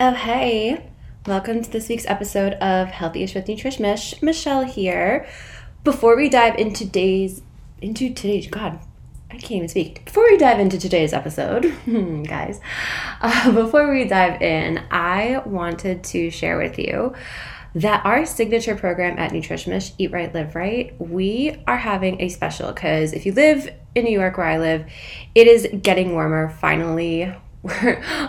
Oh, hey. Welcome to this week's episode of Healthyish with Nutrishmish. Michelle here. Before we dive into today's, into today's, God, I can't even speak. Before we dive into today's episode, guys, uh, before we dive in, I wanted to share with you that our signature program at Nutrishmish, Eat Right, Live Right, we are having a special because if you live in New York where I live, it is getting warmer finally.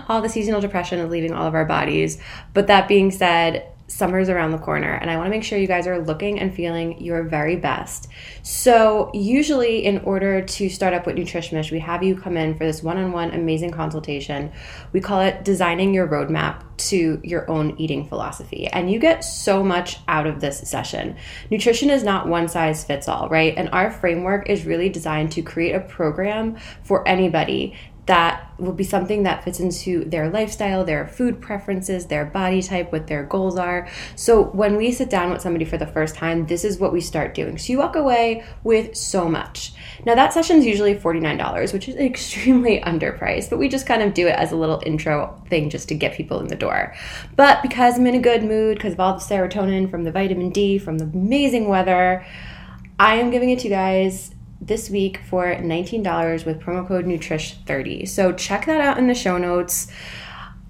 All the seasonal depression is leaving all of our bodies. But that being said, summer's around the corner and I want to make sure you guys are looking and feeling your very best. So, usually in order to start up with Nutrishmish, we have you come in for this one-on-one amazing consultation. We call it designing your roadmap to your own eating philosophy. And you get so much out of this session. Nutrition is not one size fits all, right? And our framework is really designed to create a program for anybody that will be something that fits into their lifestyle, their food preferences, their body type, what their goals are. So when we sit down with somebody for the first time, this is what we start doing. So you walk away with so much. Now that session is usually $49, which is extremely underpriced, but we just kind of do it as a little intro thing just to get people in the door. But because I'm in a good mood, because of all the serotonin from the vitamin D, from the amazing weather, I am giving it to you guys this week for $19 with promo code Nutrish30. So check that out in the show notes.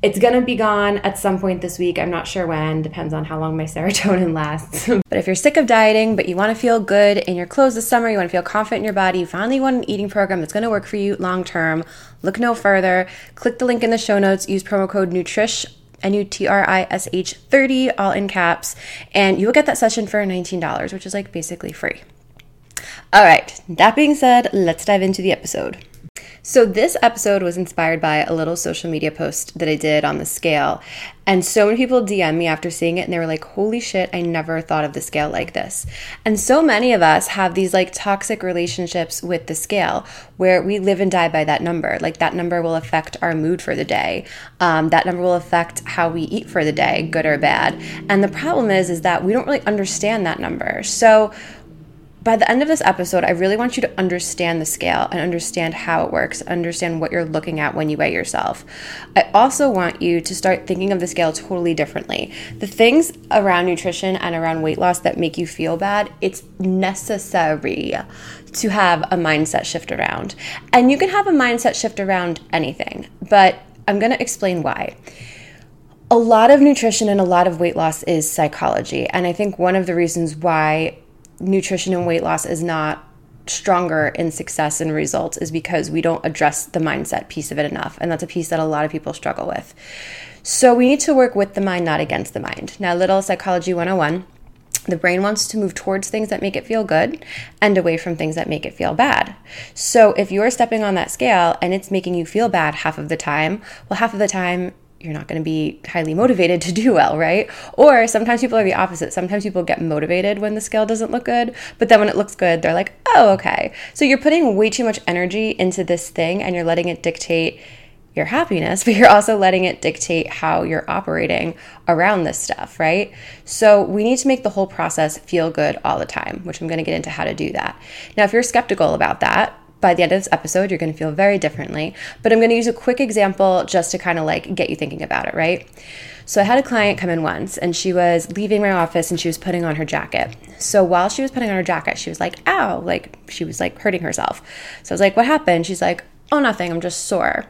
It's gonna be gone at some point this week. I'm not sure when, depends on how long my serotonin lasts. but if you're sick of dieting, but you wanna feel good in your clothes this summer, you wanna feel confident in your body, you finally want an eating program that's gonna work for you long term, look no further. Click the link in the show notes, use promo code Nutrish N U T R I S H 30, all in caps, and you will get that session for $19, which is like basically free. All right, that being said, let's dive into the episode. So, this episode was inspired by a little social media post that I did on the scale. And so many people DM me after seeing it and they were like, holy shit, I never thought of the scale like this. And so many of us have these like toxic relationships with the scale where we live and die by that number. Like that number will affect our mood for the day. Um, that number will affect how we eat for the day, good or bad. And the problem is, is that we don't really understand that number. So, by the end of this episode, I really want you to understand the scale and understand how it works, understand what you're looking at when you weigh yourself. I also want you to start thinking of the scale totally differently. The things around nutrition and around weight loss that make you feel bad, it's necessary to have a mindset shift around. And you can have a mindset shift around anything, but I'm going to explain why a lot of nutrition and a lot of weight loss is psychology. And I think one of the reasons why nutrition and weight loss is not stronger in success and results is because we don't address the mindset piece of it enough. And that's a piece that a lot of people struggle with. So we need to work with the mind, not against the mind. Now, little psychology 101 the brain wants to move towards things that make it feel good and away from things that make it feel bad. So if you're stepping on that scale and it's making you feel bad half of the time, well, half of the time you're not going to be highly motivated to do well, right? Or sometimes people are the opposite. Sometimes people get motivated when the scale doesn't look good, but then when it looks good, they're like, oh, okay. So you're putting way too much energy into this thing and you're letting it dictate your happiness, but you're also letting it dictate how you're operating around this stuff, right? So we need to make the whole process feel good all the time, which I'm going to get into how to do that. Now, if you're skeptical about that, by the end of this episode, you're going to feel very differently. But I'm going to use a quick example just to kind of like get you thinking about it, right? So I had a client come in once and she was leaving my office and she was putting on her jacket. So while she was putting on her jacket, she was like, ow, like she was like hurting herself. So I was like, what happened? She's like, oh, nothing, I'm just sore.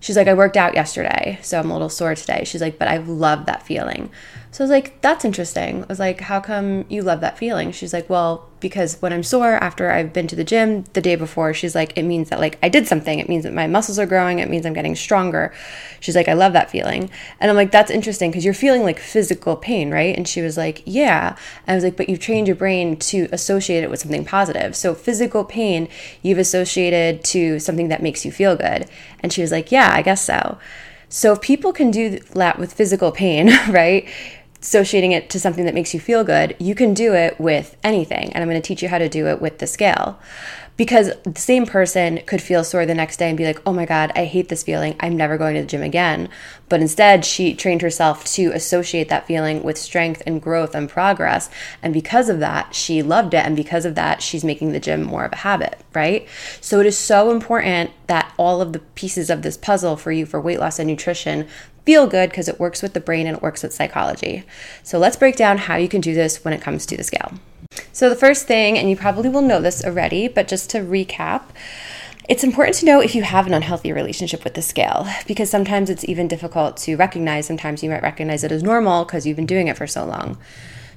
She's like, I worked out yesterday, so I'm a little sore today. She's like, but I love that feeling. So I was like, that's interesting. I was like, how come you love that feeling? She's like, well, because when I'm sore after I've been to the gym the day before, she's like, it means that like I did something. It means that my muscles are growing. It means I'm getting stronger. She's like, I love that feeling. And I'm like, that's interesting because you're feeling like physical pain, right? And she was like, yeah. And I was like, but you've trained your brain to associate it with something positive. So physical pain, you've associated to something that makes you feel good. And she was like, yeah, I guess so. So if people can do that with physical pain, right? Associating it to something that makes you feel good, you can do it with anything. And I'm going to teach you how to do it with the scale because the same person could feel sore the next day and be like, oh my God, I hate this feeling. I'm never going to the gym again. But instead, she trained herself to associate that feeling with strength and growth and progress. And because of that, she loved it. And because of that, she's making the gym more of a habit, right? So it is so important that all of the pieces of this puzzle for you for weight loss and nutrition feel good because it works with the brain and it works with psychology. So let's break down how you can do this when it comes to the scale. So, the first thing, and you probably will know this already, but just to recap, it's important to know if you have an unhealthy relationship with the scale because sometimes it's even difficult to recognize. Sometimes you might recognize it as normal because you've been doing it for so long.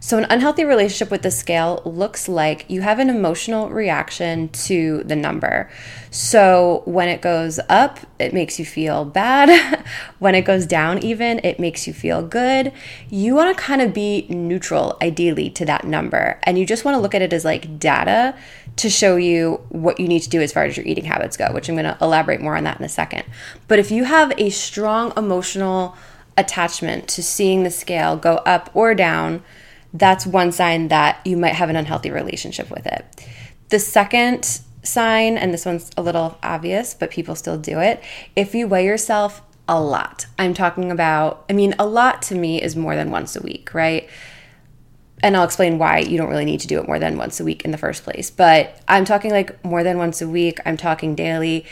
So, an unhealthy relationship with the scale looks like you have an emotional reaction to the number. So, when it goes up, it makes you feel bad. when it goes down, even, it makes you feel good. You want to kind of be neutral, ideally, to that number. And you just want to look at it as like data to show you what you need to do as far as your eating habits go, which I'm going to elaborate more on that in a second. But if you have a strong emotional attachment to seeing the scale go up or down, that's one sign that you might have an unhealthy relationship with it. The second sign, and this one's a little obvious, but people still do it, if you weigh yourself a lot. I'm talking about, I mean, a lot to me is more than once a week, right? And I'll explain why you don't really need to do it more than once a week in the first place. But I'm talking like more than once a week, I'm talking daily.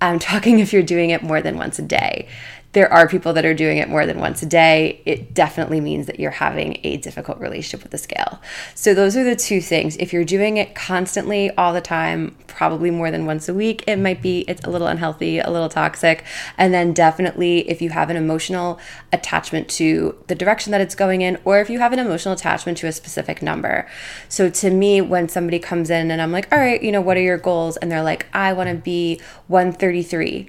I'm talking if you're doing it more than once a day there are people that are doing it more than once a day, it definitely means that you're having a difficult relationship with the scale. So, those are the two things. If you're doing it constantly, all the time, probably more than once a week, it might be it's a little unhealthy, a little toxic. And then, definitely, if you have an emotional attachment to the direction that it's going in, or if you have an emotional attachment to a specific number. So, to me, when somebody comes in and I'm like, all right, you know, what are your goals? And they're like, I want to be 133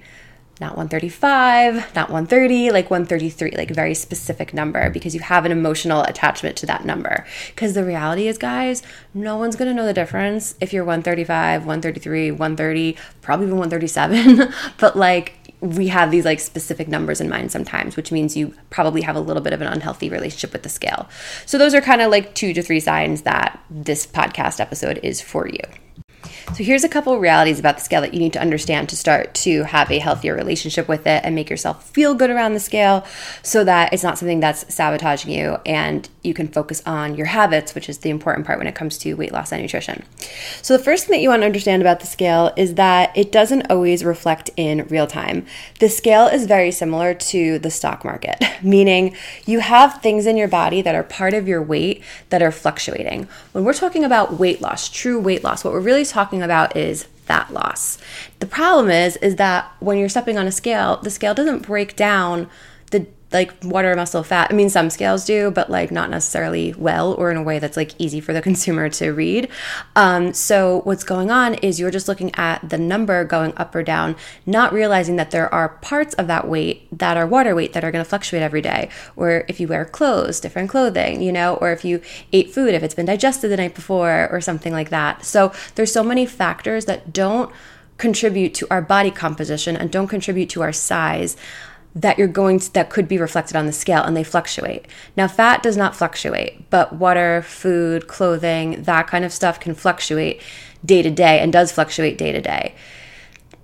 not 135, not 130, like 133, like a very specific number because you have an emotional attachment to that number. Because the reality is, guys, no one's gonna know the difference if you're 135, 133, 130, probably even 137. but like, we have these like specific numbers in mind sometimes, which means you probably have a little bit of an unhealthy relationship with the scale. So, those are kind of like two to three signs that this podcast episode is for you. So here's a couple realities about the scale that you need to understand to start to have a healthier relationship with it and make yourself feel good around the scale so that it's not something that's sabotaging you and you can focus on your habits, which is the important part when it comes to weight loss and nutrition. So the first thing that you want to understand about the scale is that it doesn't always reflect in real time. The scale is very similar to the stock market, meaning you have things in your body that are part of your weight that are fluctuating. When we're talking about weight loss, true weight loss, what we're really talking about is fat loss. The problem is is that when you're stepping on a scale, the scale doesn't break down the like water, muscle, fat. I mean, some scales do, but like not necessarily well or in a way that's like easy for the consumer to read. Um, so, what's going on is you're just looking at the number going up or down, not realizing that there are parts of that weight that are water weight that are going to fluctuate every day. Or if you wear clothes, different clothing, you know, or if you ate food, if it's been digested the night before or something like that. So, there's so many factors that don't contribute to our body composition and don't contribute to our size that you're going to, that could be reflected on the scale and they fluctuate. Now fat does not fluctuate, but water, food, clothing, that kind of stuff can fluctuate day to day and does fluctuate day to day.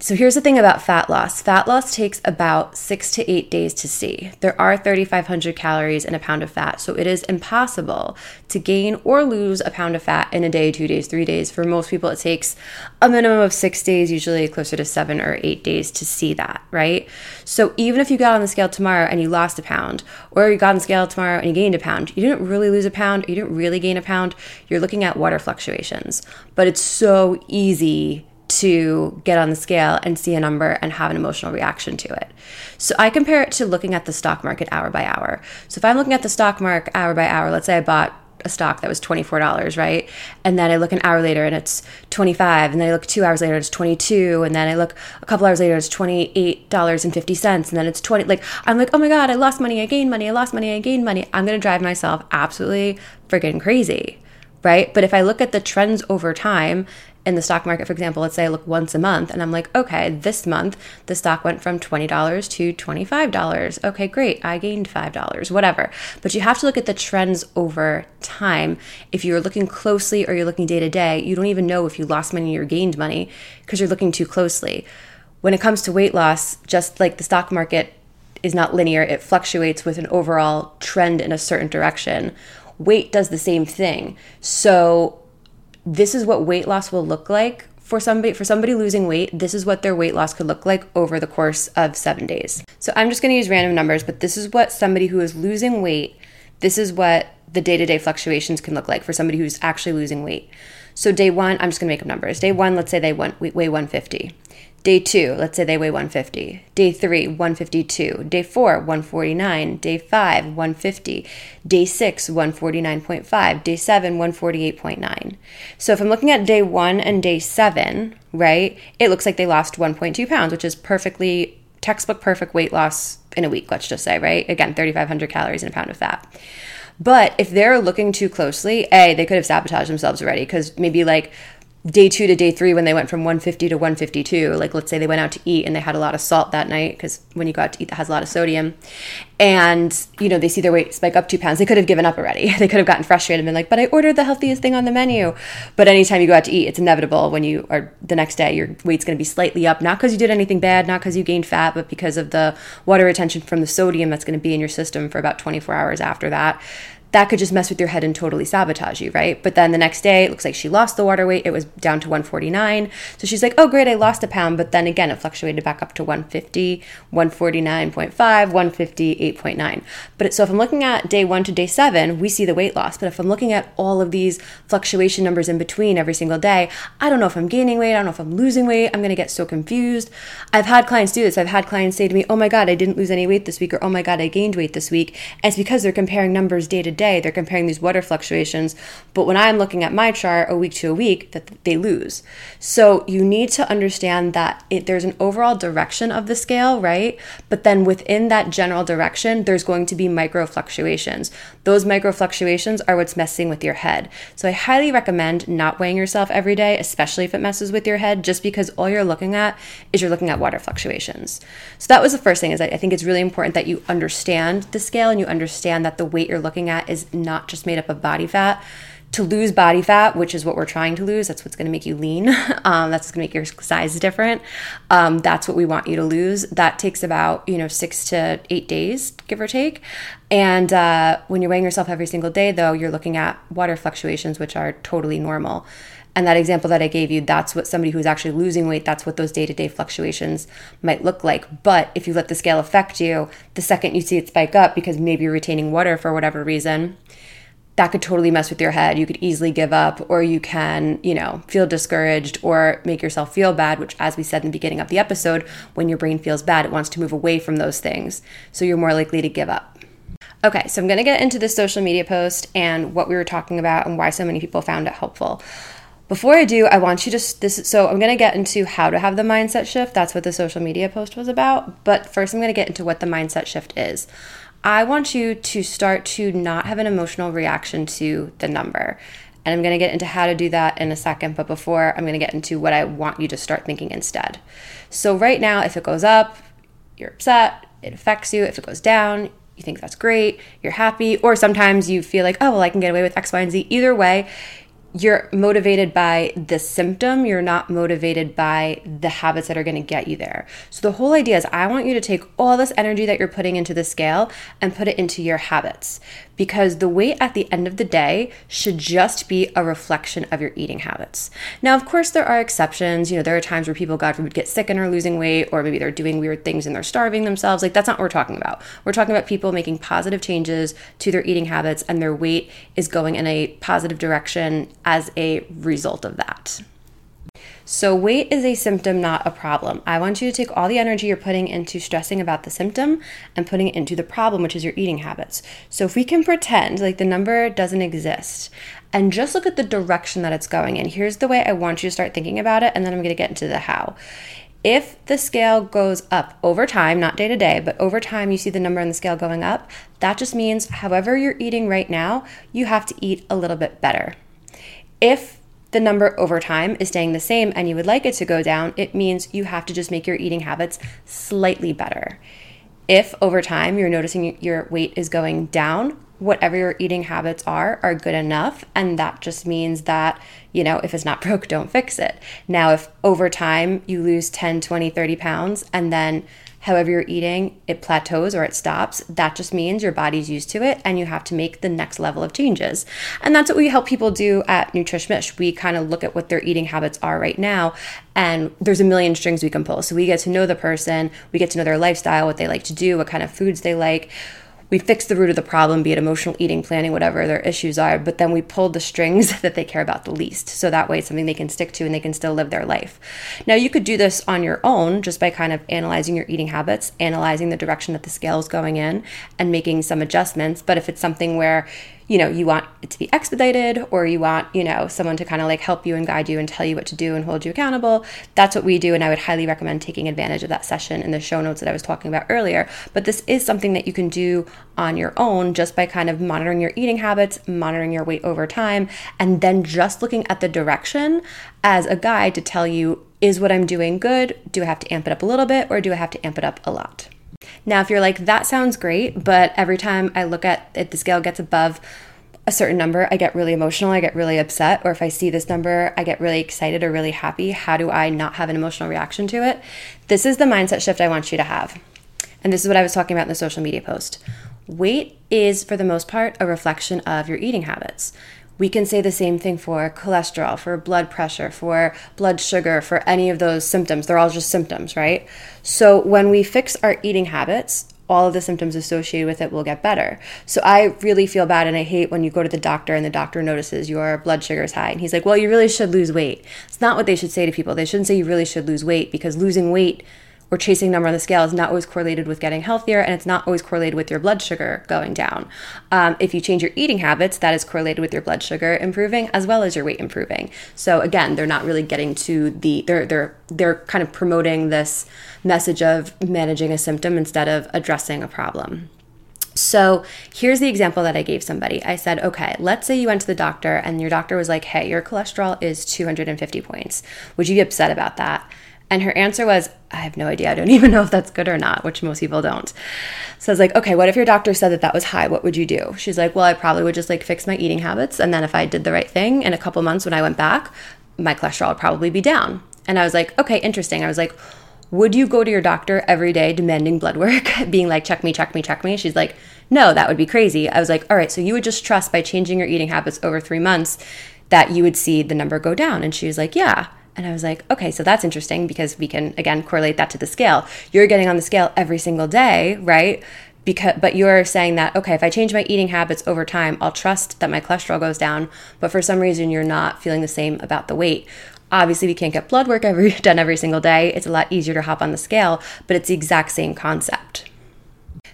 So here's the thing about fat loss. Fat loss takes about six to eight days to see. There are 3,500 calories in a pound of fat, so it is impossible to gain or lose a pound of fat in a day, two days, three days. For most people, it takes a minimum of six days, usually closer to seven or eight days to see that, right? So even if you got on the scale tomorrow and you lost a pound, or you got on the scale tomorrow and you gained a pound, you didn't really lose a pound, you didn't really gain a pound, you're looking at water fluctuations. But it's so easy to get on the scale and see a number and have an emotional reaction to it. So I compare it to looking at the stock market hour by hour. So if I'm looking at the stock market hour by hour, let's say I bought a stock that was $24, right? And then I look an hour later and it's 25, and then I look 2 hours later and it's 22, and then I look a couple hours later it's $28.50 and then it's 20 like I'm like, "Oh my god, I lost money, I gained money, I lost money, I gained money." I'm going to drive myself absolutely freaking crazy right? But if I look at the trends over time in the stock market, for example, let's say I look once a month and I'm like, okay, this month the stock went from $20 to $25. Okay, great. I gained $5, whatever. But you have to look at the trends over time. If you're looking closely or you're looking day to day, you don't even know if you lost money or gained money because you're looking too closely. When it comes to weight loss, just like the stock market is not linear, it fluctuates with an overall trend in a certain direction. Weight does the same thing. So, this is what weight loss will look like for somebody for somebody losing weight, this is what their weight loss could look like over the course of 7 days. So I'm just going to use random numbers, but this is what somebody who is losing weight, this is what the day-to-day fluctuations can look like for somebody who's actually losing weight. So day 1, I'm just going to make up numbers. Day 1, let's say they weigh 150. Day two, let's say they weigh 150. Day three, 152. Day four, 149. Day five, 150. Day six, 149.5. Day seven, 148.9. So if I'm looking at day one and day seven, right, it looks like they lost 1.2 pounds, which is perfectly textbook perfect weight loss in a week, let's just say, right? Again, 3,500 calories in a pound of fat. But if they're looking too closely, A, they could have sabotaged themselves already because maybe like day two to day three when they went from 150 to 152 like let's say they went out to eat and they had a lot of salt that night because when you go out to eat that has a lot of sodium. And you know they see their weight spike up two pounds. They could have given up already. They could have gotten frustrated and been like but i ordered the healthiest thing on the menu. But anytime you go out to eat it's inevitable when you are the next day your weight's going to be slightly up not because you did anything bad not because you gained fat but because of the water retention from the sodium that's going to be in your system for about 24 hours after that that could just mess with your head and totally sabotage you, right? But then the next day, it looks like she lost the water weight. It was down to 149. So she's like, oh, great, I lost a pound. But then again, it fluctuated back up to 150, 149.5, 158.9. But so if I'm looking at day one to day seven, we see the weight loss. But if I'm looking at all of these fluctuation numbers in between every single day, I don't know if I'm gaining weight. I don't know if I'm losing weight. I'm going to get so confused. I've had clients do this. I've had clients say to me, oh my God, I didn't lose any weight this week, or oh my God, I gained weight this week. And it's because they're comparing numbers day to day. They're comparing these water fluctuations. But when I'm looking at my chart a week to a week, that they lose. So you need to understand that it, there's an overall direction of the scale, right? But then within that general direction, there's going to be micro fluctuations. Those micro fluctuations are what's messing with your head. So I highly recommend not weighing yourself every day, especially if it messes with your head, just because all you're looking at is you're looking at water fluctuations. So that was the first thing is I think it's really important that you understand the scale and you understand that the weight you're looking at is not just made up of body fat. To lose body fat, which is what we're trying to lose, that's what's going to make you lean. Um, that's going to make your size different. Um, that's what we want you to lose. That takes about you know six to eight days, give or take. And uh, when you're weighing yourself every single day, though, you're looking at water fluctuations, which are totally normal. And that example that I gave you, that's what somebody who's actually losing weight, that's what those day to day fluctuations might look like. But if you let the scale affect you, the second you see it spike up because maybe you're retaining water for whatever reason, that could totally mess with your head. You could easily give up, or you can, you know, feel discouraged or make yourself feel bad, which, as we said in the beginning of the episode, when your brain feels bad, it wants to move away from those things. So you're more likely to give up. Okay, so I'm to get into the social media post and what we were talking about and why so many people found it helpful. Before I do, I want you to this so I'm going to get into how to have the mindset shift. That's what the social media post was about, but first I'm going to get into what the mindset shift is. I want you to start to not have an emotional reaction to the number. And I'm going to get into how to do that in a second. But before, I'm going to get into what I want you to start thinking instead. So, right now, if it goes up, you're upset, it affects you. If it goes down, you think that's great, you're happy. Or sometimes you feel like, oh, well, I can get away with X, Y, and Z. Either way, you're motivated by the symptom, you're not motivated by the habits that are going to get you there. So, the whole idea is I want you to take all this energy that you're putting into the scale and put it into your habits because the weight at the end of the day should just be a reflection of your eating habits. Now, of course, there are exceptions. You know, there are times where people, God forbid, get sick and are losing weight, or maybe they're doing weird things and they're starving themselves. Like, that's not what we're talking about. We're talking about people making positive changes to their eating habits and their weight is going in a positive direction as a result of that. So, weight is a symptom, not a problem. I want you to take all the energy you're putting into stressing about the symptom and putting it into the problem, which is your eating habits. So, if we can pretend like the number doesn't exist and just look at the direction that it's going in, here's the way I want you to start thinking about it, and then I'm to get into the how. If the scale goes up over time, not day to day, but over time, you see the number on the scale going up, that just means however you're eating right now, you have to eat a little bit better. If the number over time is staying the same and you would like it to go down, it means you have to just make your eating habits slightly better. If over time you're noticing your weight is going down, whatever your eating habits are are good enough and that just means that you know if it's not broke don't fix it now if over time you lose 10 20 30 pounds and then however you're eating, it plateaus or it stops, that just means your body's used to it and you have to make the next level of changes. And that's what we help people do at NutrishMish. We kind of look at what their eating habits are right now and there's a million strings we can pull. So we get to know the person, we get to know their lifestyle, what they like to do, what kind of foods they like we fix the root of the problem, be it emotional eating, planning, whatever their issues are, but then we pull the strings that they care about the least. So that way it's something they can stick to and they can still live their life. Now, you could do this on your own just by kind of analyzing your eating habits, analyzing the direction that the scale is going in, and making some adjustments. But if it's something where you know, you want it to be expedited or you want, you know, someone to kind of like help you and guide you and tell you what to do and hold you accountable, that's what we do. And I would highly recommend taking advantage of that session in the show notes that I was talking about earlier. But this is something that you can do on your own just by kind of monitoring your eating habits, monitoring your weight over time, and then just looking at the direction as a guide to tell you is what I'm doing good? Do I have to amp it up a little bit or do I have to amp it up a lot? Now, if you're like, that sounds great, but every time I look at it, the scale gets above a certain number, I get really emotional, I get really upset, or if I see this number, I get really excited or really happy. How do I not have an emotional reaction to it? This is the mindset shift I want you to have. And this is what I was talking about in the social media post. Weight is, for the most part, a reflection of your eating habits. We can say the same thing for cholesterol, for blood pressure, for blood sugar, for any of those symptoms. They're all just symptoms, right? So when we fix our eating habits, all of the symptoms associated with it will get better. So I really feel bad and I hate when you go to the doctor and the doctor notices your blood sugar is high and he's like, "Well, you really should lose weight." It's not what they should say to people. They shouldn't say you really should lose weight because losing weight or chasing number on the scale is not always correlated with getting healthier and it's not always correlated with your blood sugar going down. Um, if you change your eating habits, that is correlated with your blood sugar improving as well as your weight improving. So again, they're not really getting to the they're they're they're kind of promoting this message of managing a symptom instead of addressing a problem. So here's the example that I gave somebody. I said, okay, let's say you went to the doctor and your doctor was like, hey, your cholesterol is 250 points. Would you be upset about that? And her answer was, I have no idea. I don't even know if that's good or not, which most people don't. So I was like, okay, what if your doctor said that that was high? What would you do? She's like, well, I probably would just like fix my eating habits. And then if I did the right thing in a couple months when I went back, my cholesterol would probably be down. And I was like, okay, interesting. I was like, would you go to your doctor every day demanding blood work, being like, check me, check me, check me? She's like, no, that would be crazy. I was like, all right, so you would just trust by changing your eating habits over three months that you would see the number go down. And she was like, yeah. And I was like, okay, so that's interesting because we can again correlate that to the scale. You're getting on the scale every single day, right? Because, but you're saying that okay if i change my eating habits over time i'll trust that my cholesterol goes down but for some reason you're not feeling the same about the weight obviously we can't get blood work every done every single day it's a lot easier to hop on the scale but it's the exact same concept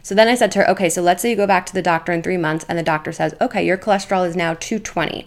so then I said to her, okay, so let's say you go back to the doctor in three months and the doctor says, okay, your cholesterol is now 220.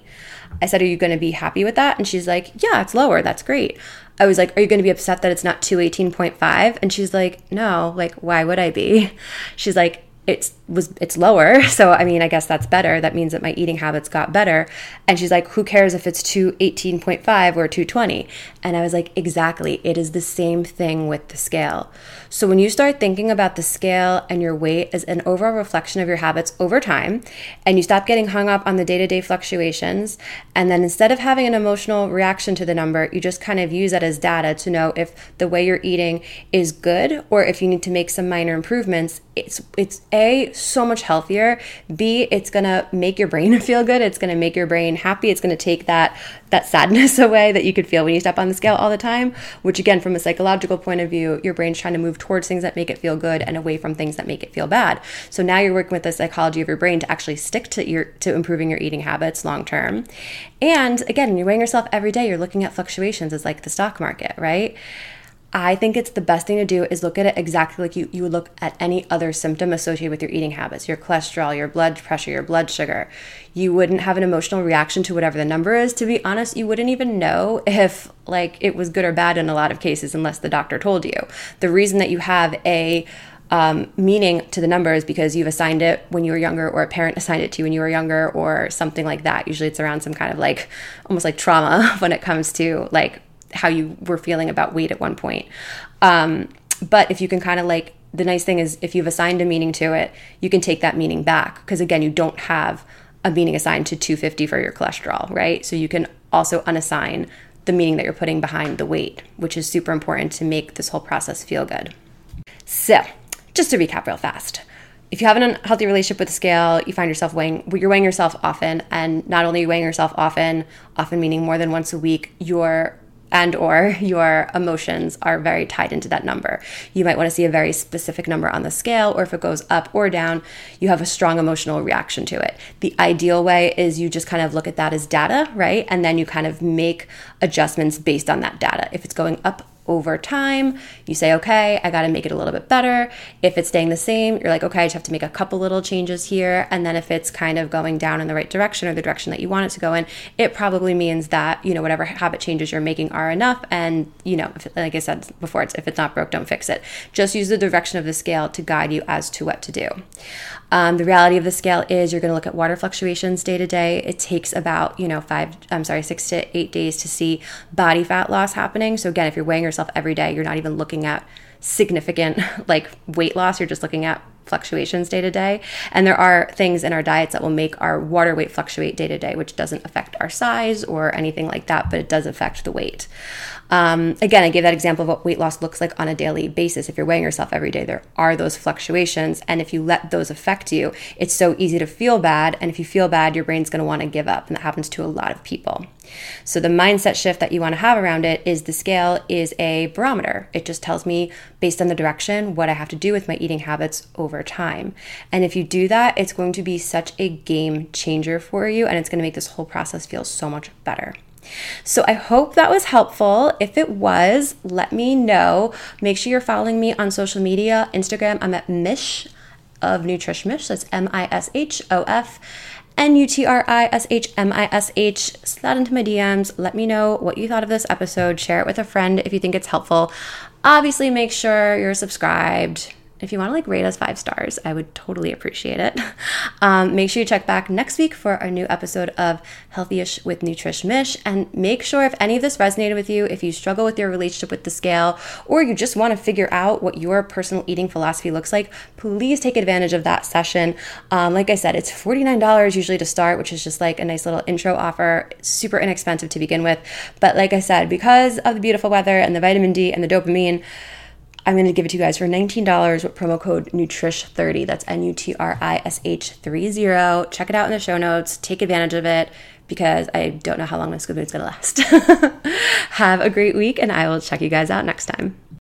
I said, Are you going to be happy with that? And she's like, Yeah, it's lower. That's great. I was like, Are you going to be upset that it's not 218.5? And she's like, No, like, why would I be? She's like, it's was it's lower. So i mean i guess that's better. That means that my eating habits got better. And she's like who cares if it's 218.5 or 220 and i was like exactly. It is the same thing with the scale. So when you start thinking about the scale and your weight as an overall reflection of your habits over time and you stop getting hung up on the day-to-day fluctuations and then instead of having an emotional reaction to the number you just kind of use that as data to know if the way you're eating is good or if you need to make some minor improvements. It's it's a so much healthier. B it's to make your brain feel good. It's to make your brain happy. It's to take that that sadness away that you could feel when you step on the scale all the time which again from a psychological point of view your brain's trying to move towards things that make it feel good and away from things that make it feel bad. So now you're working with the psychology of your brain to actually stick to your to improving your eating habits long term. And again you're weighing yourself every day you're looking at fluctuations as like the stock market right I think it's the best thing to do is look at it exactly like you, you would look at any other symptom associated with your eating habits, your cholesterol, your blood pressure, your blood sugar. You wouldn't have an emotional reaction to whatever the number is. To be honest, you wouldn't even know if like it was good or bad in a lot of cases unless the doctor told you. The reason that you have a um, meaning to the number is because you've assigned it when you were younger or a parent assigned it to you when you were younger or something like that. Usually it's around some kind of like almost like trauma when it comes to like how you were feeling about weight at one point. Um, but if you can kind of like, the nice thing is if you've assigned a meaning to it, you can take that meaning back because again, you don't have a meaning assigned to 250 for your cholesterol, right? So you can also unassign the meaning that you're putting behind the weight, which is super important to make this whole process feel good. So, just to recap real fast. If you have an unhealthy relationship with the scale, you find yourself weighing, you're weighing yourself often, and not only weighing yourself often, often meaning more than once a week, you're and or your emotions are very tied into that number. You might want to see a very specific number on the scale or if it goes up or down, you have a strong emotional reaction to it. The ideal way is you just kind of look at that as data, right? And then you kind of make adjustments based on that data. If it's going up over time. You say, okay, I got to make it a little bit better. If it's staying the same, you're like, okay, I just have to make a couple little changes here. And then if it's kind of going down in the right direction or the direction that you want it to go in, it probably means that, you know, whatever habit changes you're making are enough. And, you know, if, like I said before, it's, if it's not broke, don't fix it. Just use the direction of the scale to guide you as to what to do. Um, the reality of the scale is you're going to look at water fluctuations day to day. It takes about, you know, five, I'm sorry, six to eight days to see body fat loss happening. So again, if you're weighing yourself every day, you're not even looking at significant like weight loss. You're just looking at fluctuations day to day. And there are things in our diets that will make our water weight fluctuate day to day, which doesn't affect our size or anything like that, but it does affect the weight. Um, again, I gave that example of what weight loss looks like on a daily basis. If you're weighing yourself every day, there are those fluctuations. And if you let those affect you, it's so easy to feel bad. And if you feel bad, your brain's going to want to give up. And that happens to a lot of people. So the mindset shift that you want to have around it is the scale is a barometer. It just tells me based on the direction what I have to do with my eating habits over time. And if you do that, it's going to be such a game changer for you and it's going to make this whole process feel so much better. So I hope that was helpful. If it was, let me know. Make sure you're following me on social media. Instagram, I'm at Mish of Nutrish Mish. That's M I S H O F. N U T R I S H M I S H. Slide into my DMs. Let me know what you thought of this episode. Share it with a friend if you think it's helpful. Obviously, make sure you're subscribed if you want to like rate us five stars, I would totally appreciate it. Um, make sure you check back next week for our new episode of Healthyish with Nutrish Mish. And make sure if any of this resonated with you, if you struggle with your relationship with the scale, or you just want to figure out what your personal eating philosophy looks like, please take advantage of that session. Um, like I said, it's $49 usually to start, which is just like a nice little intro offer, super inexpensive to begin with. But like I said, because of the beautiful weather and the vitamin D and the dopamine, I'm going to give it to you guys for $19 with promo code NUTRISH30. That's N U T R I S H 30. Check it out in the show notes. Take advantage of it because I don't know how long my this is going to last. Have a great week, and I will check you guys out next time.